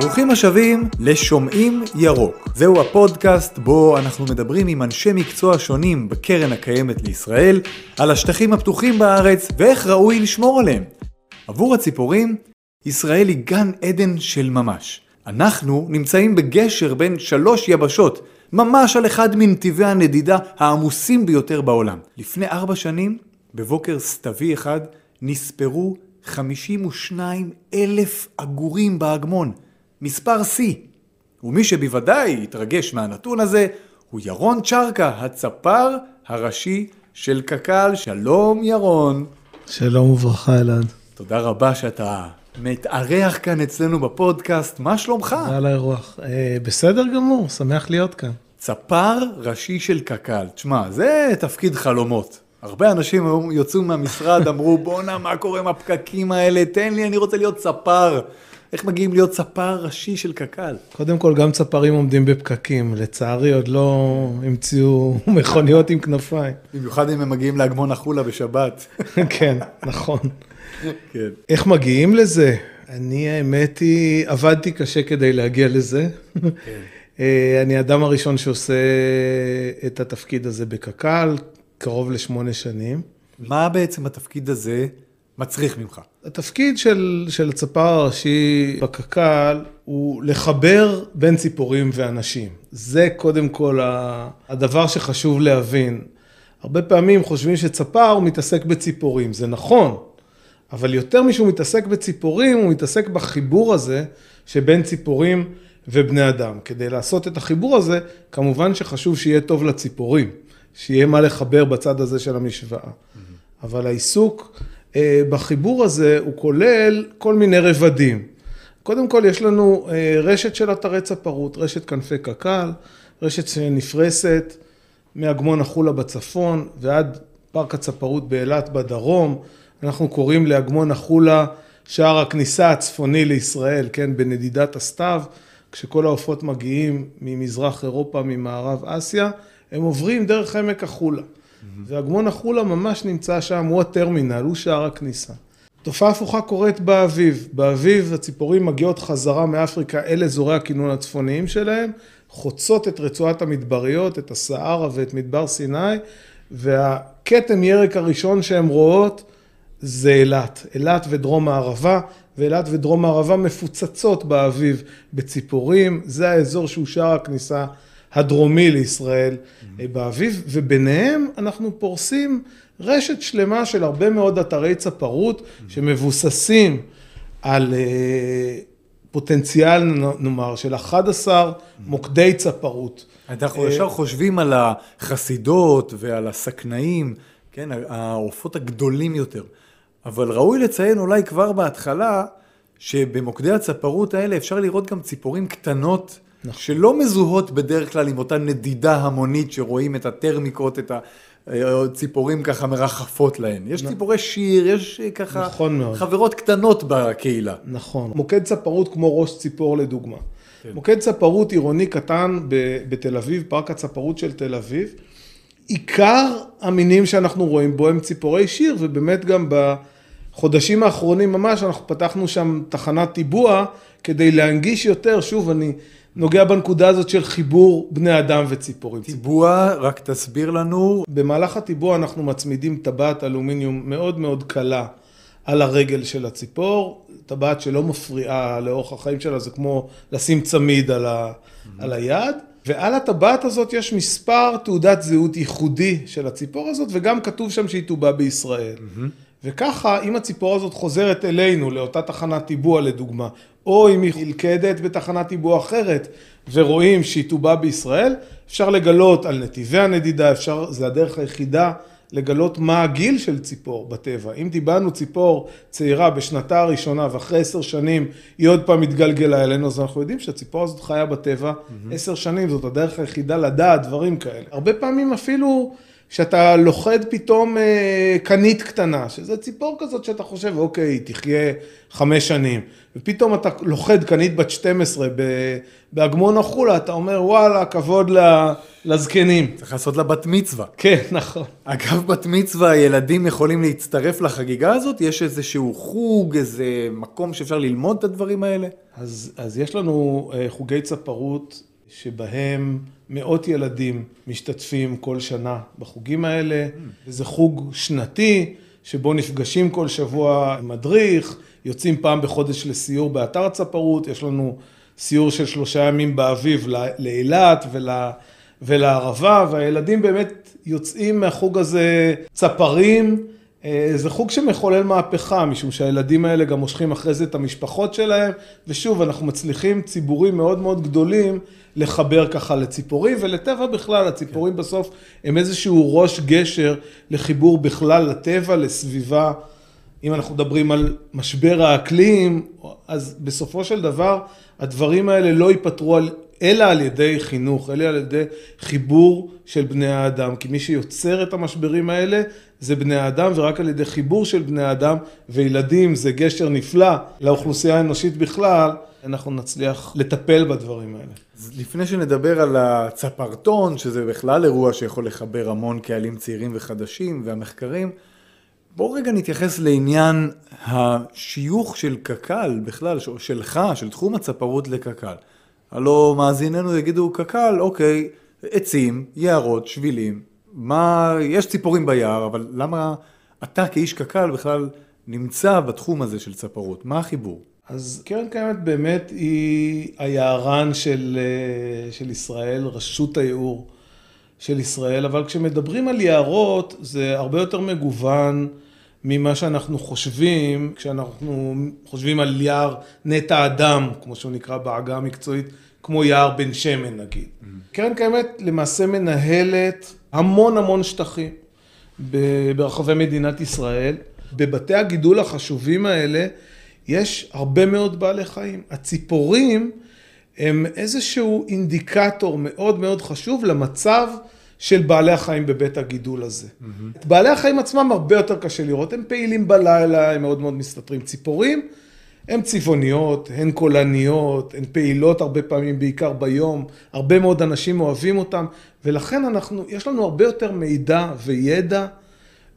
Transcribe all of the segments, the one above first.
ברוכים השבים לשומעים ירוק. זהו הפודקאסט בו אנחנו מדברים עם אנשי מקצוע שונים בקרן הקיימת לישראל על השטחים הפתוחים בארץ ואיך ראוי לשמור עליהם. עבור הציפורים, ישראל היא גן עדן של ממש. אנחנו נמצאים בגשר בין שלוש יבשות, ממש על אחד מנתיבי הנדידה העמוסים ביותר בעולם. לפני ארבע שנים, בבוקר סתווי אחד, נספרו 52 אלף עגורים באגמון. מספר שיא. ומי שבוודאי התרגש מהנתון הזה הוא ירון צ'רקה, הצפר הראשי של קק"ל. שלום ירון. שלום וברכה אלעד. תודה רבה שאתה מתארח כאן אצלנו בפודקאסט, מה שלומך? תודה על האירוח. אה, בסדר גמור, שמח להיות כאן. צפר ראשי של קק"ל. תשמע, זה תפקיד חלומות. הרבה אנשים היום יצאו מהמשרד, אמרו בואנה, מה קורה עם הפקקים האלה? תן לי, אני רוצה להיות צפר. איך מגיעים להיות צפר ראשי של קק"ל? קודם כל, גם צפרים עומדים בפקקים. לצערי, עוד לא המציאו מכוניות עם כנפיים. במיוחד אם הם מגיעים לאגמון החולה בשבת. כן, נכון. כן. איך מגיעים לזה? אני, האמת היא, עבדתי קשה כדי להגיע לזה. אה, אני האדם הראשון שעושה את התפקיד הזה בקק"ל, קרוב לשמונה שנים. מה בעצם התפקיד הזה מצריך ממך? התפקיד של, של הצפר הראשי בקק"ל הוא לחבר בין ציפורים ואנשים. זה קודם כל הדבר שחשוב להבין. הרבה פעמים חושבים שצפר הוא מתעסק בציפורים, זה נכון, אבל יותר משהוא מתעסק בציפורים, הוא מתעסק בחיבור הזה שבין ציפורים ובני אדם. כדי לעשות את החיבור הזה, כמובן שחשוב שיהיה טוב לציפורים, שיהיה מה לחבר בצד הזה של המשוואה. Mm-hmm. אבל העיסוק בחיבור הזה הוא כולל כל מיני רבדים. קודם כל יש לנו אה, רשת של אתרי צפרות, רשת כנפי קק"ל, רשת שנפרסת מאגמון החולה בצפון ועד פארק הצפרות באילת בדרום. אנחנו קוראים לאגמון החולה שער הכניסה הצפוני לישראל, כן, בנדידת הסתיו, כשכל העופות מגיעים ממזרח אירופה, ממערב אסיה, הם עוברים דרך עמק החולה. ואגמון החולה ממש נמצא שם, הוא הטרמינל, הוא שער הכניסה. תופעה הפוכה קורית באביב. באביב הציפורים מגיעות חזרה מאפריקה אל אזורי הכינון הצפוניים שלהם, חוצות את רצועת המדבריות, את הסהרה ואת מדבר סיני, והכתם ירק הראשון שהן רואות זה אילת. אילת ודרום הערבה, ואילת ודרום הערבה מפוצצות באביב בציפורים, זה האזור שהוא שער הכניסה הדרומי לישראל mm-hmm. באביב, וביניהם אנחנו פורסים רשת שלמה של הרבה מאוד אתרי צפרות mm-hmm. שמבוססים על אה, פוטנציאל, נאמר, של 11 mm-hmm. מוקדי צפרות. אנחנו ישר חושבים על החסידות ועל הסכנאים, כן, העופות הגדולים יותר. אבל ראוי לציין אולי כבר בהתחלה, שבמוקדי הצפרות האלה אפשר לראות גם ציפורים קטנות נכון. שלא מזוהות בדרך כלל עם אותה נדידה המונית שרואים את הטרמיקות, את הציפורים ככה מרחפות להן. יש נ... ציפורי שיר, יש ככה נכון חברות קטנות בקהילה. נכון. מוקד צפרות כמו ראש ציפור לדוגמה. כן. מוקד צפרות עירוני קטן בתל אביב, פארק הצפרות של תל אביב. עיקר המינים שאנחנו רואים בו הם ציפורי שיר, ובאמת גם בחודשים האחרונים ממש אנחנו פתחנו שם תחנת טיבוע כדי להנגיש יותר, שוב, אני נוגע בנקודה הזאת של חיבור בני אדם וציפורים. טיבוע, רק תסביר לנו. במהלך הטיבוע אנחנו מצמידים טבעת אלומיניום מאוד מאוד קלה על הרגל של הציפור, טבעת שלא מפריעה לאורך החיים שלה, זה כמו לשים צמיד על, ה, mm-hmm. על היד. ועל הטבעת הזאת יש מספר תעודת זהות ייחודי של הציפור הזאת, וגם כתוב שם שהיא טובה בישראל. Mm-hmm. וככה, אם הציפור הזאת חוזרת אלינו, לאותה תחנת טיבוע לדוגמה, או אם היא נלכדת בתחנת טיבוע אחרת, ורואים שהיא טובה בישראל, אפשר לגלות על נתיבי הנדידה, אפשר, זה הדרך היחידה לגלות מה הגיל של ציפור בטבע. אם טיבענו ציפור צעירה בשנתה הראשונה ואחרי עשר שנים היא עוד פעם מתגלגלה אלינו, אז אנחנו יודעים שהציפור הזאת חיה בטבע עשר mm-hmm. שנים, זאת הדרך היחידה לדעת דברים כאלה. הרבה פעמים אפילו כשאתה לוכד פתאום אה, קנית קטנה, שזה ציפור כזאת שאתה חושב, אוקיי, תחיה חמש שנים, ופתאום אתה לוכד קנית בת 12 באגמון החולה, אתה אומר, וואלה, כבוד לזקנים. צריך לעשות לה בת מצווה. כן, נכון. אגב, בת מצווה, ילדים יכולים להצטרף לחגיגה הזאת? יש איזשהו חוג, איזה מקום שאפשר ללמוד את הדברים האלה? אז, אז יש לנו אה, חוגי צפרות שבהם מאות ילדים משתתפים כל שנה בחוגים האלה, וזה חוג שנתי, שבו נפגשים כל שבוע עם מדריך, יוצאים פעם בחודש לסיור באתר הצפרות, יש לנו סיור של שלושה ימים באביב לאילת ול... ולערבה, והילדים באמת יוצאים מהחוג הזה צפרים. אה, זה חוג שמחולל מהפכה, משום שהילדים האלה גם מושכים אחרי זה את המשפחות שלהם, ושוב, אנחנו מצליחים ציבורים מאוד מאוד גדולים לחבר ככה לציפורים ולטבע בכלל, הציפורים כן. בסוף הם איזשהו ראש גשר לחיבור בכלל לטבע, לסביבה. אם אנחנו מדברים על משבר האקלים, אז בסופו של דבר הדברים האלה לא ייפתרו על, אלא על ידי חינוך, אלא על ידי חיבור של בני האדם, כי מי שיוצר את המשברים האלה זה בני האדם, ורק על ידי חיבור של בני האדם, וילדים זה גשר נפלא לאוכלוסייה האנושית בכלל, אנחנו נצליח לטפל בדברים האלה. אז לפני שנדבר על הצפרטון, שזה בכלל אירוע שיכול לחבר המון קהלים צעירים וחדשים, והמחקרים, בואו רגע נתייחס לעניין השיוך של קק"ל בכלל, שלך, של תחום הצפרות לקק"ל. הלא מאזיננו יגידו, קק"ל, אוקיי, עצים, יערות, שבילים, מה, יש ציפורים ביער, אבל למה אתה כאיש קק"ל בכלל נמצא בתחום הזה של צפרות? מה החיבור? אז קרן קיימת באמת היא היערן של, אה, של ישראל, רשות הייעור של ישראל, אבל כשמדברים על יערות זה הרבה יותר מגוון ממה שאנחנו חושבים, כשאנחנו חושבים על יער נטע אדם, כמו שהוא נקרא בעגה המקצועית, כמו יער בן שמן נגיד. Mm-hmm. קרן קיימת למעשה מנהלת המון המון שטחים ברחבי מדינת ישראל. בבתי הגידול החשובים האלה יש הרבה מאוד בעלי חיים. הציפורים הם איזשהו אינדיקטור מאוד מאוד חשוב למצב של בעלי החיים בבית הגידול הזה. Mm-hmm. את בעלי החיים עצמם הרבה יותר קשה לראות, הם פעילים בלילה, הם מאוד מאוד מסתתרים. ציפורים הן צבעוניות, הן קולניות, הן פעילות הרבה פעמים, בעיקר ביום, הרבה מאוד אנשים אוהבים אותן, ולכן אנחנו, יש לנו הרבה יותר מידע וידע,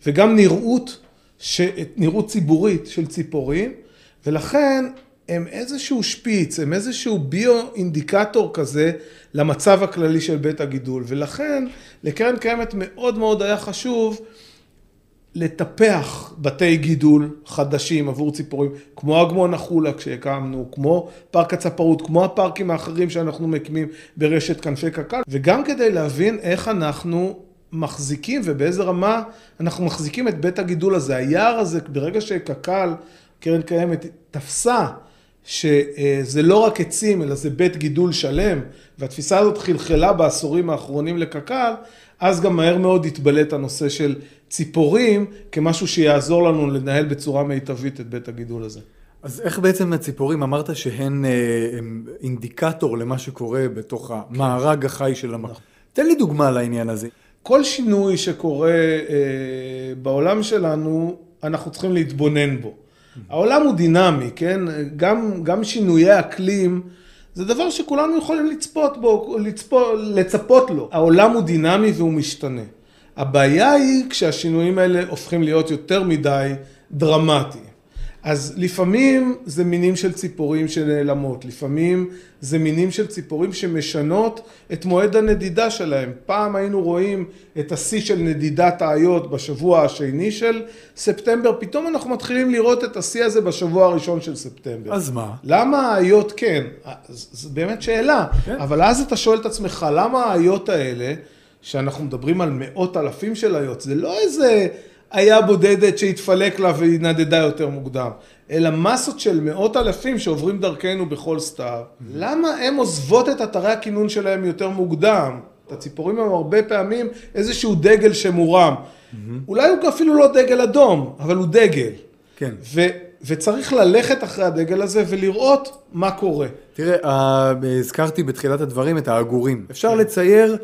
וגם נראות, ש... נראות ציבורית של ציפורים, ולכן הם איזשהו שפיץ, הם איזשהו ביו-אינדיקטור כזה למצב הכללי של בית הגידול, ולכן לקרן קיימת מאוד מאוד היה חשוב לטפח בתי גידול חדשים עבור ציפורים, כמו אגמון החולה כשהקמנו, כמו פארק הצפרות, כמו הפארקים האחרים שאנחנו מקימים ברשת כנפי קק"ל, וגם כדי להבין איך אנחנו מחזיקים ובאיזה רמה אנחנו מחזיקים את בית הגידול הזה. היער הזה, ברגע שקק"ל, קרן קיימת, תפסה שזה לא רק עצים, אלא זה בית גידול שלם, והתפיסה הזאת חלחלה בעשורים האחרונים לקק"ל, אז גם מהר מאוד התבלט הנושא של ציפורים כמשהו שיעזור לנו לנהל בצורה מיטבית את בית הגידול הזה. אז איך בעצם הציפורים, אמרת שהן אה, אינדיקטור למה שקורה בתוך המארג החי של המקום. נכון. תן לי דוגמה לעניין הזה. כל שינוי שקורה אה, בעולם שלנו, אנחנו צריכים להתבונן בו. העולם הוא דינמי, כן? גם, גם שינויי אקלים זה דבר שכולנו יכולים לצפות בו, לצפות, לצפות לו. העולם הוא דינמי והוא משתנה. הבעיה היא כשהשינויים האלה הופכים להיות יותר מדי דרמטיים. אז לפעמים זה מינים של ציפורים שנעלמות, לפעמים זה מינים של ציפורים שמשנות את מועד הנדידה שלהם. פעם היינו רואים את השיא של נדידת האיות בשבוע השני של ספטמבר, פתאום אנחנו מתחילים לראות את השיא הזה בשבוע הראשון של ספטמבר. אז מה? למה האיות כן? זו באמת שאלה, כן. אבל אז אתה שואל את עצמך, למה האיות האלה, שאנחנו מדברים על מאות אלפים של איות, זה לא איזה... היה בודדת שהתפלק לה והיא נדדה יותר מוקדם, אלא מסות של מאות אלפים שעוברים דרכנו בכל סתיו. למה הן עוזבות את אתרי הכינון שלהם יותר מוקדם? את הציפורים הם הרבה פעמים איזשהו דגל שמורם. אולי הוא אפילו לא דגל אדום, אבל הוא דגל. כן. ו- וצריך ללכת אחרי הדגל הזה ולראות מה קורה. תראה, הזכרתי בתחילת הדברים את העגורים. אפשר לצייר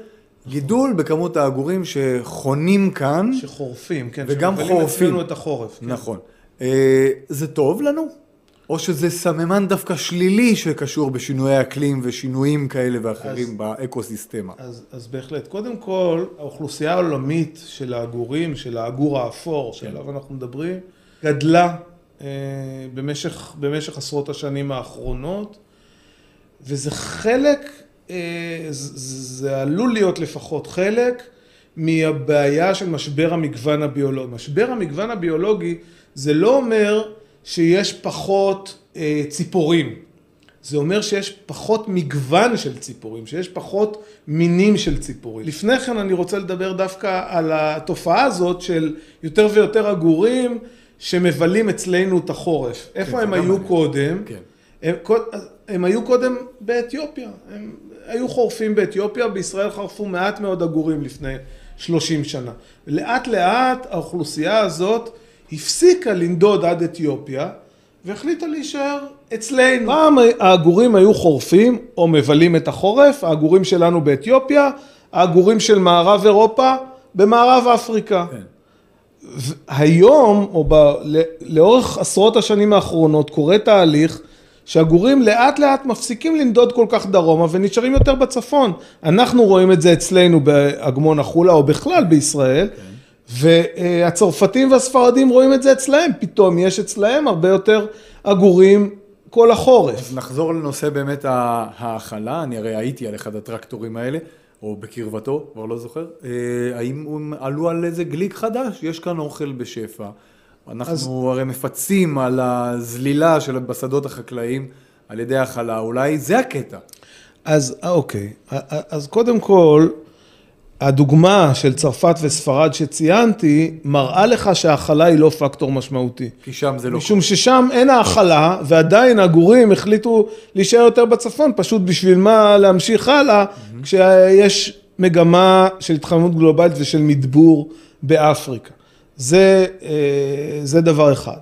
גידול בכמות העגורים שחונים כאן, שחורפים, כן. וגם שמבלים חורפים. אצלנו את החורף. כן. נכון. אה, זה טוב לנו? או שזה סממן דווקא שלילי שקשור בשינויי אקלים ושינויים כאלה ואחרים באקוסיסטמה? אז, אז בהחלט. קודם כל, האוכלוסייה העולמית של העגורים, של העגור האפור, שעליו אנחנו מדברים, גדלה אה, במשך, במשך עשרות השנים האחרונות, וזה חלק, זה, זה עלול להיות לפחות חלק מהבעיה של משבר המגוון הביולוגי. משבר המגוון הביולוגי זה לא אומר שיש פחות אה, ציפורים. זה אומר שיש פחות מגוון של ציפורים, שיש פחות מינים של ציפורים. לפני כן אני רוצה לדבר דווקא על התופעה הזאת של יותר ויותר עגורים שמבלים אצלנו את החורף. איפה זה הם היו מעניין. קודם? כן. הם, הם היו קודם באתיופיה, הם היו חורפים באתיופיה, בישראל חרפו מעט מאוד עגורים לפני 30 שנה. לאט לאט האוכלוסייה הזאת הפסיקה לנדוד עד אתיופיה והחליטה להישאר אצלנו. פעם העגורים היו חורפים או מבלים את החורף, העגורים שלנו באתיופיה, העגורים של מערב אירופה במערב אפריקה. כן. היום, או ב, לאורך עשרות השנים האחרונות, קורה תהליך שהגורים לאט לאט מפסיקים לנדוד כל כך דרומה ונשארים יותר בצפון. אנחנו רואים את זה אצלנו באגמון החולה, או בכלל בישראל, והצרפתים והספרדים רואים את זה אצלהם, פתאום יש אצלהם הרבה יותר עגורים כל החורף. אז נחזור לנושא באמת ההאכלה, אני הרי הייתי על אחד הטרקטורים האלה, או בקרבתו, כבר לא זוכר. אה, האם הם עלו על איזה גליק חדש? יש כאן אוכל בשפע. אנחנו הרי מפצים על הזלילה של בשדות החקלאיים על ידי האכלה, אולי זה הקטע. אז אה, אוקיי, אז קודם כל, הדוגמה של צרפת וספרד שציינתי, מראה לך שההכלה היא לא פקטור משמעותי. כי שם זה לא משום ששם אין האכלה, ועדיין הגורים החליטו להישאר יותר בצפון, פשוט בשביל מה להמשיך הלאה, כשיש מגמה של התחממות גלובלית ושל מדבור באפריקה. זה, אה, זה דבר אחד.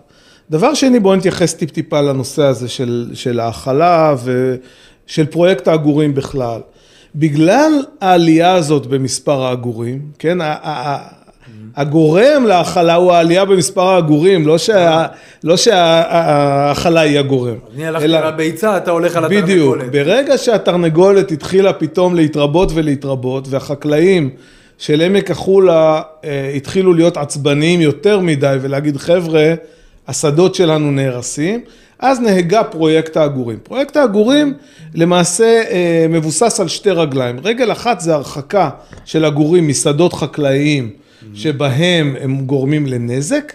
דבר שני, בואו נתייחס טיפ-טיפה לנושא הזה של, של ההאכלה ושל פרויקט העגורים בכלל. בגלל העלייה הזאת במספר העגורים, כן, הגורם להאכלה הוא העלייה במספר העגורים, לא שה- לא שההאכלה היא הגורם. אני הלכתי אלא- על הביצה, אתה הולך על בדיוק, התרנגולת. ברגע שהתרנגולת התחילה פתאום להתרבות ולהתרבות, והחקלאים של עמק החולה אה, התחילו להיות עצבניים יותר מדי ולהגיד חבר'ה, השדות שלנו נהרסים, אז נהגה פרויקט העגורים. פרויקט העגורים למעשה אה, מבוסס על שתי רגליים. רגל אחת זה הרחקה של עגורים משדות חקלאיים שבהם הם גורמים לנזק,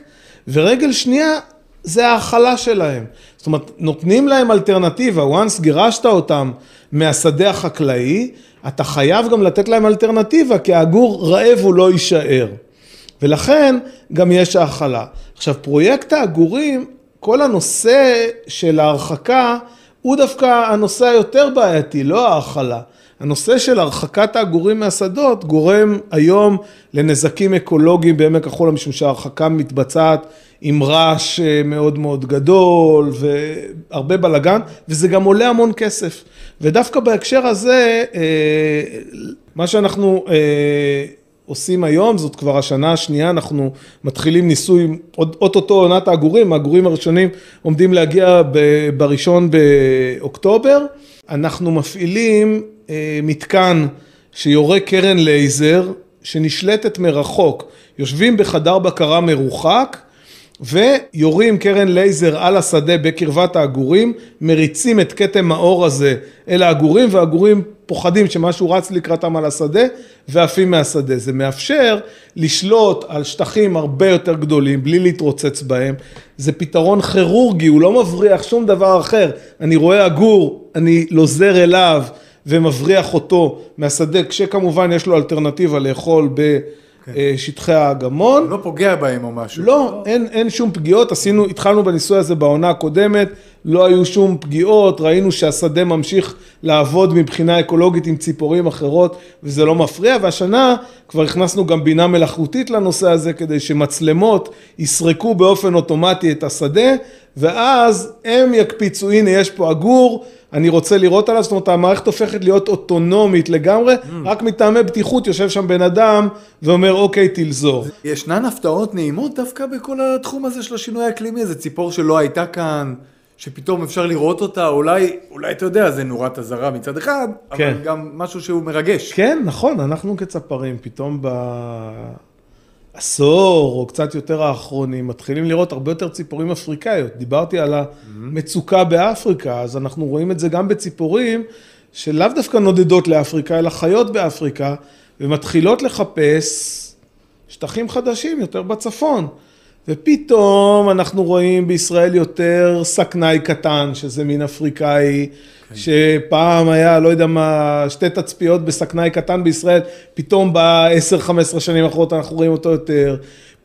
ורגל שנייה זה ההכלה שלהם. זאת אומרת, נותנים להם אלטרנטיבה, once גירשת אותם מהשדה החקלאי, אתה חייב גם לתת להם אלטרנטיבה, כי העגור רעב הוא לא יישאר. ולכן גם יש האכלה. עכשיו, פרויקט העגורים, כל הנושא של ההרחקה הוא דווקא הנושא היותר בעייתי, לא ההאכלה. הנושא של הרחקת העגורים מהשדות גורם היום לנזקים אקולוגיים בעמק החולה, משום שההרחקה מתבצעת עם רעש אה, מאוד מאוד גדול והרבה בלאגן, וזה גם עולה המון כסף. ודווקא בהקשר הזה, אה, מה שאנחנו אה, עושים היום, זאת כבר השנה השנייה, אנחנו מתחילים ניסוי, אוטוטו עונת העגורים, העגורים הראשונים עומדים להגיע ב- בראשון באוקטובר. אנחנו מפעילים אה, מתקן שיורה קרן לייזר, שנשלטת מרחוק. יושבים בחדר בקרה מרוחק, ויורים קרן לייזר על השדה בקרבת העגורים, מריצים את כתם האור הזה אל העגורים, והעגורים פוחדים שמשהו רץ לקראתם על השדה, ועפים מהשדה. זה מאפשר לשלוט על שטחים הרבה יותר גדולים, בלי להתרוצץ בהם. זה פתרון כירורגי, הוא לא מבריח שום דבר אחר. אני רואה עגור, אני לוזר אליו ומבריח אותו מהשדה, כשכמובן יש לו אלטרנטיבה לאכול בשטחי האגמון. לא פוגע בהם או משהו. לא, אין, אין שום פגיעות, עשינו, התחלנו בניסוי הזה בעונה הקודמת, לא היו שום פגיעות, ראינו שהשדה ממשיך לעבוד מבחינה אקולוגית עם ציפורים אחרות וזה לא מפריע, והשנה כבר הכנסנו גם בינה מלאכותית לנושא הזה כדי שמצלמות יסרקו באופן אוטומטי את השדה ואז הם יקפיצו, הנה יש פה עגור, אני רוצה לראות עליו, זאת אומרת המערכת הופכת להיות אוטונומית לגמרי, mm. רק מטעמי בטיחות יושב שם בן אדם ואומר אוקיי תלזור. ישנן הפתעות נעימות דווקא בכל התחום הזה של השינוי האקלימי, איזה ציפור שלא הייתה כאן. שפתאום אפשר לראות אותה, אולי, אולי אתה יודע, זה נורת אזהרה מצד אחד, כן. אבל גם משהו שהוא מרגש. כן, נכון, אנחנו כצפרים, פתאום בעשור או קצת יותר האחרונים, מתחילים לראות הרבה יותר ציפורים אפריקאיות. דיברתי על המצוקה באפריקה, אז אנחנו רואים את זה גם בציפורים שלאו דווקא נודדות לאפריקה, אלא חיות באפריקה, ומתחילות לחפש שטחים חדשים יותר בצפון. ופתאום אנחנו רואים בישראל יותר סכנאי קטן, שזה מין אפריקאי, כן. שפעם היה, לא יודע מה, שתי תצפיות בסכנאי קטן בישראל, פתאום ב-10-15 שנים האחרונות אנחנו רואים אותו יותר.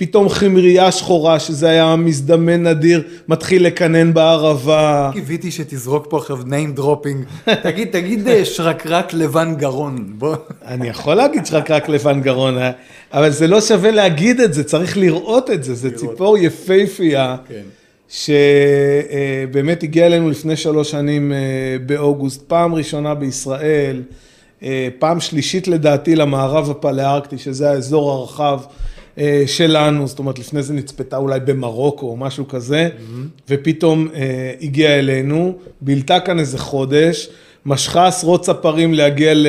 פתאום חמריה שחורה, שזה היה מזדמן נדיר, מתחיל לקנן בערבה. קיוויתי שתזרוק פה עכשיו name dropping. תגיד, תגיד אה, שרקרק לבן גרון, בוא. אני יכול להגיד שרקרק לבן גרון, אה, אבל זה לא שווה להגיד את זה, צריך לראות את זה, זה ציפור יפייפייה. כן. שבאמת הגיע אלינו לפני שלוש שנים אה, באוגוסט, פעם ראשונה בישראל, פעם שלישית לדעתי למערב הפלארקטי, שזה האזור הרחב שלנו, זאת אומרת לפני זה נצפתה אולי במרוקו או משהו כזה, mm-hmm. ופתאום אה, הגיעה אלינו, בילתה כאן איזה חודש, משכה עשרות צפרים להגיע ל,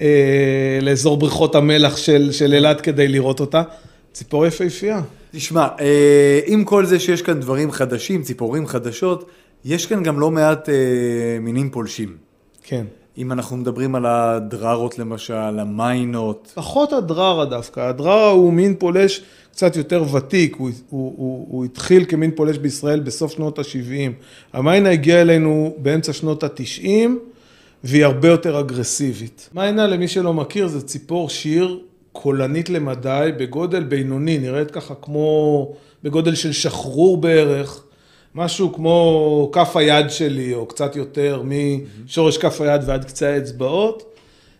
אה, לאזור בריכות המלח של, של אילת כדי לראות אותה. ציפור יפהפייה. תשמע, עם כל זה שיש כאן דברים חדשים, ציפורים חדשות, יש כאן גם לא מעט מינים פולשים. כן. אם אנחנו מדברים על הדררות למשל, המיינות. פחות הדררה דווקא, הדררה הוא מין פולש קצת יותר ותיק, הוא, הוא, הוא, הוא התחיל כמין פולש בישראל בסוף שנות ה-70. המיינה הגיעה אלינו באמצע שנות ה-90 והיא הרבה יותר אגרסיבית. מיינה למי שלא מכיר זה ציפור שיר קולנית למדי בגודל בינוני, נראית ככה כמו בגודל של שחרור בערך. משהו כמו כף היד שלי, או קצת יותר, משורש כף היד ועד קצה האצבעות.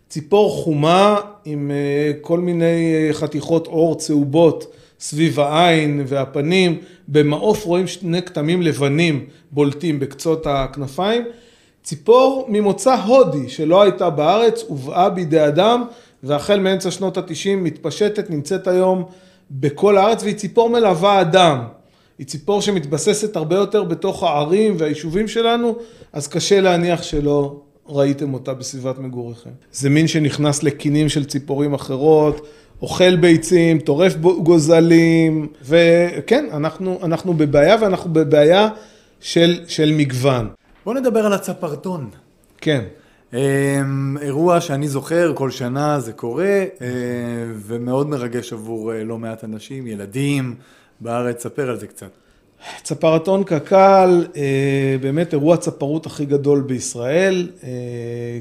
ציפור חומה עם אה, כל מיני אה, חתיכות עור צהובות סביב העין והפנים. במעוף רואים שני כתמים לבנים בולטים בקצות הכנפיים. ציפור ממוצא הודי שלא הייתה בארץ, הובאה בידי אדם, והחל מאמצע שנות התשעים מתפשטת, נמצאת היום בכל הארץ, והיא ציפור מלווה אדם. היא ציפור שמתבססת הרבה יותר בתוך הערים והיישובים שלנו, אז קשה להניח שלא ראיתם אותה בסביבת מגוריכם. זה מין שנכנס לקינים של ציפורים אחרות, אוכל ביצים, טורף גוזלים, וכן, אנחנו, אנחנו בבעיה ואנחנו בבעיה של, של מגוון. בוא נדבר על הצפרטון. כן. אמ, אירוע שאני זוכר, כל שנה זה קורה, אה, ומאוד מרגש עבור אה, לא מעט אנשים, ילדים. בארץ, ספר על זה קצת. צפרתון קק"ל, אה, באמת אירוע צפרות הכי גדול בישראל, אה,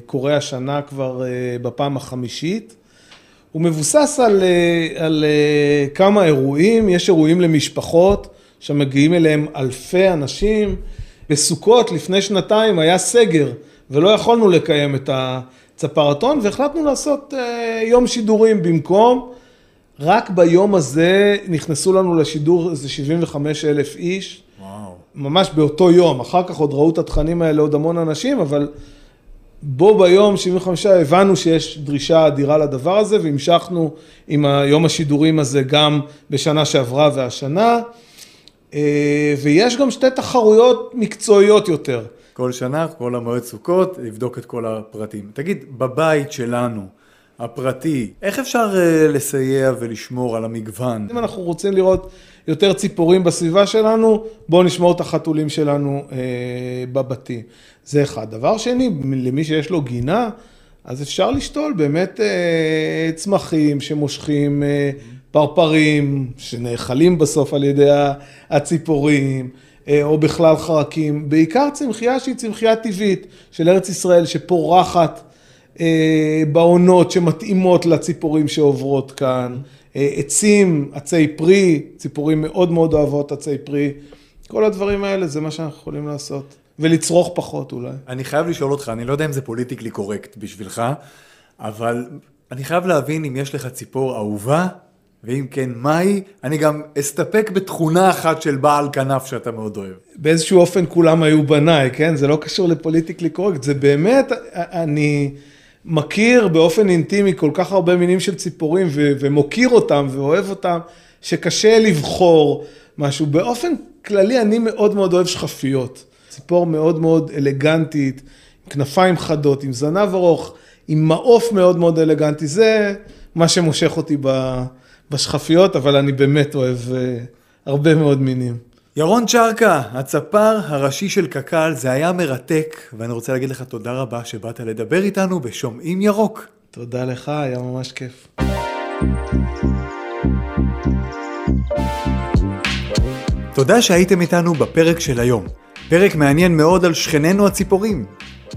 קורה השנה כבר אה, בפעם החמישית. הוא מבוסס על, על כמה אירועים, יש אירועים למשפחות שמגיעים אליהם אלפי אנשים. בסוכות לפני שנתיים היה סגר ולא יכולנו לקיים את הצפרתון והחלטנו לעשות יום שידורים במקום. רק ביום הזה נכנסו לנו לשידור איזה 75 אלף איש. וואו. ממש באותו יום, אחר כך עוד ראו את התכנים האלה עוד המון אנשים, אבל בו ביום 75 הבנו שיש דרישה אדירה לדבר הזה והמשכנו עם היום השידורים הזה גם בשנה שעברה והשנה. אה, ויש גם שתי תחרויות מקצועיות יותר. כל שנה, כל המועד סוכות, לבדוק את כל הפרטים. תגיד, בבית שלנו, הפרטי, איך אפשר uh, לסייע ולשמור על המגוון? אם אנחנו רוצים לראות יותר ציפורים בסביבה שלנו, בואו נשמור את החתולים שלנו uh, בבתים. זה אחד. דבר שני, למי שיש לו גינה, אז אפשר לשתול באמת uh, צמחים שמושכים uh, פרפרים, שנאכלים בסוף על ידי הציפורים. או בכלל חרקים, בעיקר צמחייה שהיא צמחייה טבעית של ארץ ישראל שפורחת בעונות שמתאימות לציפורים שעוברות כאן, אה, עצים, עצי פרי, ציפורים מאוד מאוד אוהבות עצי פרי, כל הדברים האלה זה מה שאנחנו יכולים לעשות. ולצרוך פחות אולי. אני חייב לשאול אותך, אני לא יודע אם זה politically correct בשבילך, אבל אני חייב להבין אם יש לך ציפור אהובה, ואם כן, מהי? אני גם אסתפק בתכונה אחת של בעל כנף שאתה מאוד אוהב. באיזשהו אופן כולם היו בניי, כן? זה לא קשור ל politically correct, זה באמת, אני מכיר באופן אינטימי כל כך הרבה מינים של ציפורים ו- ומוקיר אותם ואוהב אותם, שקשה לבחור משהו. באופן כללי אני מאוד מאוד אוהב שכפיות. ציפור מאוד מאוד אלגנטית, עם כנפיים חדות, עם זנב ארוך, עם מעוף מאוד מאוד אלגנטי. זה מה שמושך אותי בשכפיות, אבל אני באמת אוהב אה, הרבה מאוד מינים. ירון צ'רקה, הצפר הראשי של קק"ל, זה היה מרתק, ואני רוצה להגיד לך תודה רבה שבאת לדבר איתנו בשומעים ירוק. תודה לך, היה ממש כיף. תודה שהייתם איתנו בפרק של היום. פרק מעניין מאוד על שכנינו הציפורים.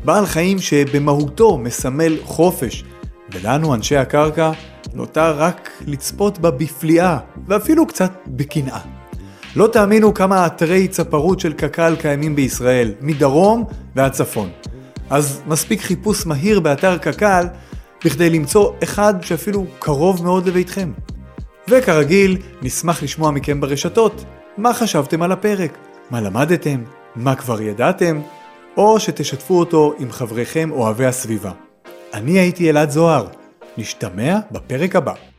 בעל חיים שבמהותו מסמל חופש, ולנו, אנשי הקרקע, נותר רק לצפות בה בפליאה, ואפילו קצת בקנאה. לא תאמינו כמה אתרי צפרות של קק"ל קיימים בישראל, מדרום ועד צפון. אז מספיק חיפוש מהיר באתר קק"ל בכדי למצוא אחד שאפילו קרוב מאוד לביתכם. וכרגיל, נשמח לשמוע מכם ברשתות מה חשבתם על הפרק, מה למדתם, מה כבר ידעתם, או שתשתפו אותו עם חבריכם אוהבי הסביבה. אני הייתי אלעד זוהר, נשתמע בפרק הבא.